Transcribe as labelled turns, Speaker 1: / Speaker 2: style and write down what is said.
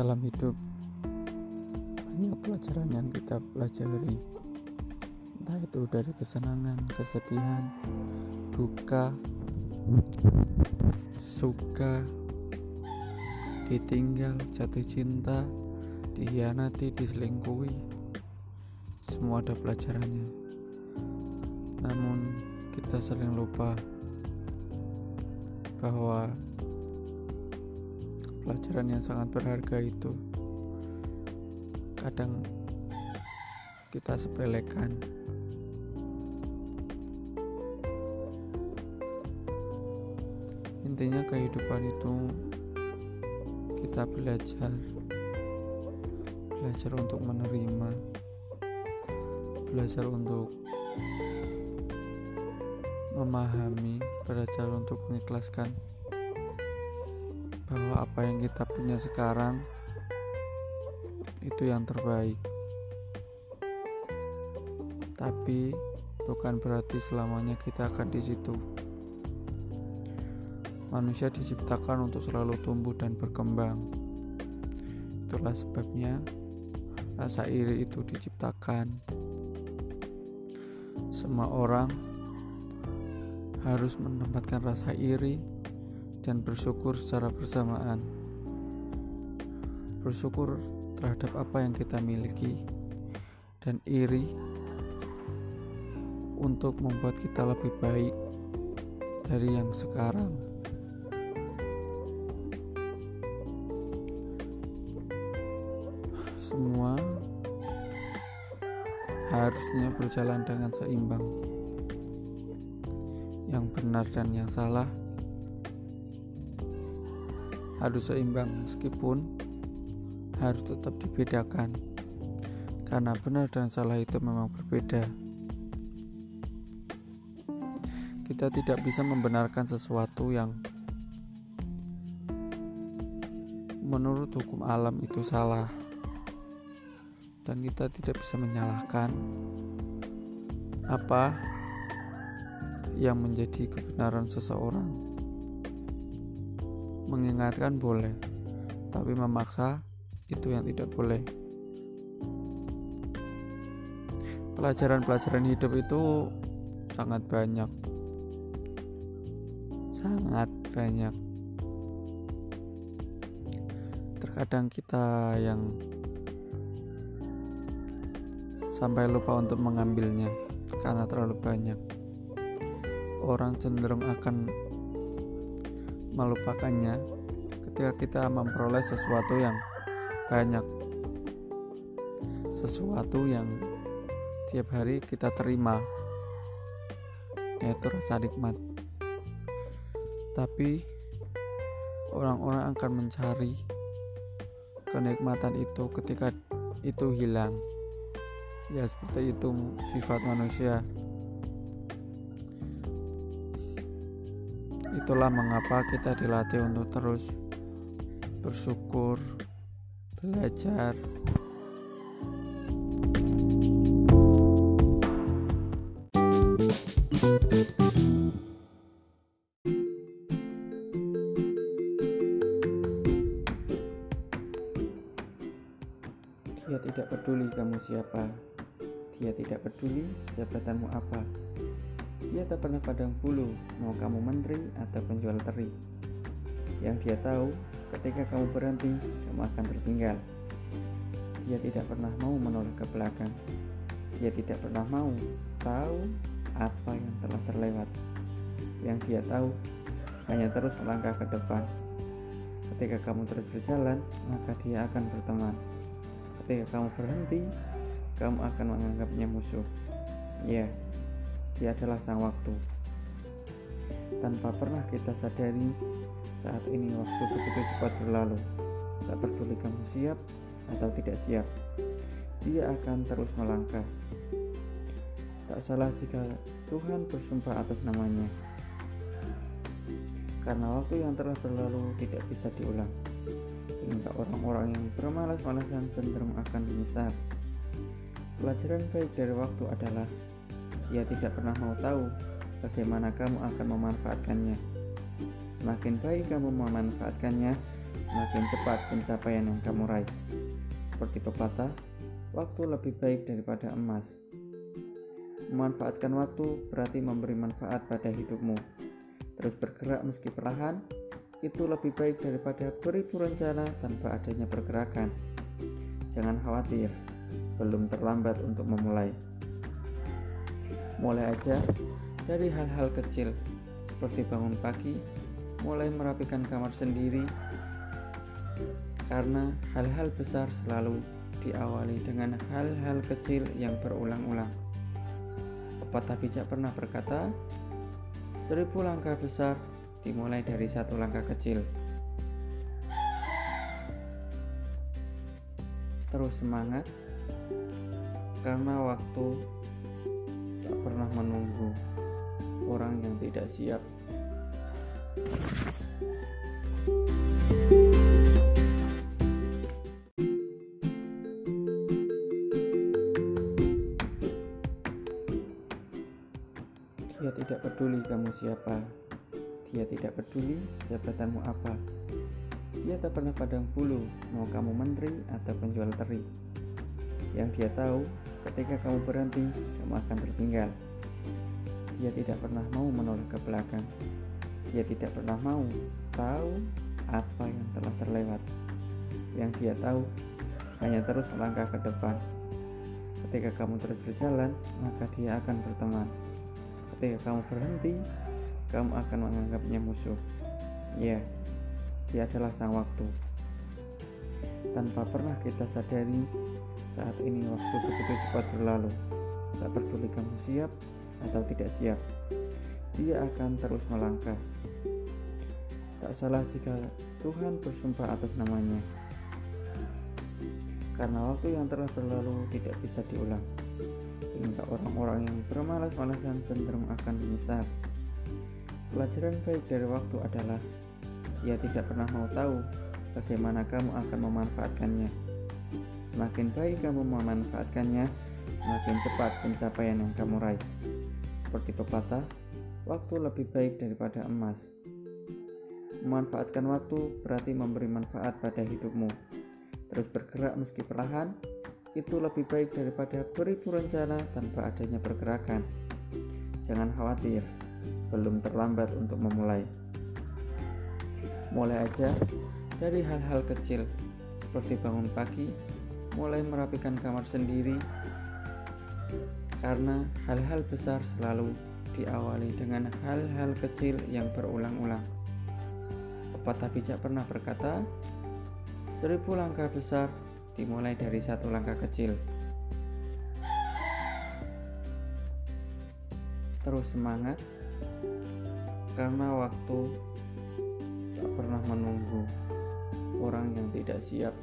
Speaker 1: Dalam hidup. Banyak pelajaran yang kita pelajari. Entah itu dari kesenangan, kesedihan, duka, suka, ditinggal, jatuh cinta, dihianati, diselingkuhi. Semua ada pelajarannya. Namun kita sering lupa bahwa pelajaran yang sangat berharga itu. Kadang kita sepelekan. Intinya kehidupan itu kita belajar. Belajar untuk menerima. Belajar untuk memahami. Belajar untuk mengikhlaskan bahwa apa yang kita punya sekarang itu yang terbaik. Tapi bukan berarti selamanya kita akan di situ. Manusia diciptakan untuk selalu tumbuh dan berkembang. Itulah sebabnya rasa iri itu diciptakan. Semua orang harus menempatkan rasa iri dan bersyukur secara bersamaan. Bersyukur terhadap apa yang kita miliki dan iri untuk membuat kita lebih baik dari yang sekarang. Semua harusnya berjalan dengan seimbang yang benar dan yang salah harus seimbang meskipun harus tetap dibedakan. Karena benar dan salah itu memang berbeda. Kita tidak bisa membenarkan sesuatu yang menurut hukum alam itu salah. Dan kita tidak bisa menyalahkan apa yang menjadi kebenaran seseorang. Mengingatkan boleh, tapi memaksa itu yang tidak boleh. Pelajaran-pelajaran hidup itu sangat banyak. Sangat banyak. Terkadang kita yang sampai lupa untuk mengambilnya karena terlalu banyak orang cenderung akan melupakannya ketika kita memperoleh sesuatu yang banyak. Sesuatu yang tiap hari kita terima yaitu rasa nikmat. Tapi orang-orang akan mencari kenikmatan itu ketika itu hilang. Ya seperti itu sifat manusia Itulah mengapa kita dilatih untuk terus bersyukur, belajar, Dia tidak peduli kamu siapa. Dia tidak peduli jabatanmu apa. Dia tak pernah padang bulu, mau kamu menteri atau penjual teri. Yang dia tahu, ketika kamu berhenti, kamu akan tertinggal. Dia tidak pernah mau menoleh ke belakang. Dia tidak pernah mau tahu apa yang telah terlewat. Yang dia tahu hanya terus melangkah ke depan. Ketika kamu terus berjalan, maka dia akan berteman. Ketika kamu berhenti, kamu akan menganggapnya musuh. Ya, dia adalah sang waktu. Tanpa pernah kita sadari, saat ini waktu begitu cepat berlalu. Tak peduli kamu siap atau tidak siap, dia akan terus melangkah. Tak salah jika Tuhan bersumpah atas namanya. Karena waktu yang telah berlalu tidak bisa diulang. Hingga orang-orang yang bermalas-malasan cenderung akan menyesal. Pelajaran baik dari waktu adalah ia tidak pernah mau tahu bagaimana kamu akan memanfaatkannya. Semakin baik kamu memanfaatkannya, semakin cepat pencapaian yang kamu raih. Seperti pepatah, waktu lebih baik daripada emas. Memanfaatkan waktu berarti memberi manfaat pada hidupmu. Terus bergerak meski perlahan, itu lebih baik daripada beribu rencana tanpa adanya pergerakan. Jangan khawatir, belum terlambat untuk memulai. Mulai aja dari hal-hal kecil, seperti bangun pagi, mulai merapikan kamar sendiri, karena hal-hal besar selalu diawali dengan hal-hal kecil yang berulang-ulang. Pepatah bijak pernah berkata, seribu langkah besar dimulai dari satu langkah kecil. Terus semangat, karena waktu tak pernah menunggu orang yang tidak siap. Dia tidak peduli kamu siapa, dia tidak peduli jabatanmu apa. Dia tak pernah padang bulu, mau kamu menteri atau penjual teri. Yang dia tahu, ketika kamu berhenti, kamu akan tertinggal. Dia tidak pernah mau menoleh ke belakang. Dia tidak pernah mau tahu apa yang telah terlewat. Yang dia tahu hanya terus melangkah ke depan. Ketika kamu terus berjalan, maka dia akan berteman. Ketika kamu berhenti, kamu akan menganggapnya musuh. Ya, dia adalah sang waktu. Tanpa pernah kita sadari, saat ini waktu begitu cepat berlalu. Tak peduli kamu siap atau tidak siap, dia akan terus melangkah. Tak salah jika Tuhan bersumpah atas namanya. Karena waktu yang telah berlalu tidak bisa diulang. Hingga orang-orang yang bermalas-malasan cenderung akan menyesal. Pelajaran baik dari waktu adalah ia tidak pernah mau tahu bagaimana kamu akan memanfaatkannya. Semakin baik kamu memanfaatkannya, semakin cepat pencapaian yang kamu raih. Seperti pepatah, waktu lebih baik daripada emas. Memanfaatkan waktu berarti memberi manfaat pada hidupmu. Terus bergerak meski perlahan, itu lebih baik daripada beribu rencana tanpa adanya pergerakan. Jangan khawatir, belum terlambat untuk memulai. Mulai aja dari hal-hal kecil, seperti bangun pagi, mulai merapikan kamar sendiri, karena hal-hal besar selalu diawali dengan hal-hal kecil yang berulang-ulang. Pepatah bijak pernah berkata, seribu langkah besar dimulai dari satu langkah kecil. Terus semangat, karena waktu tak pernah menunggu orang yang tidak siap.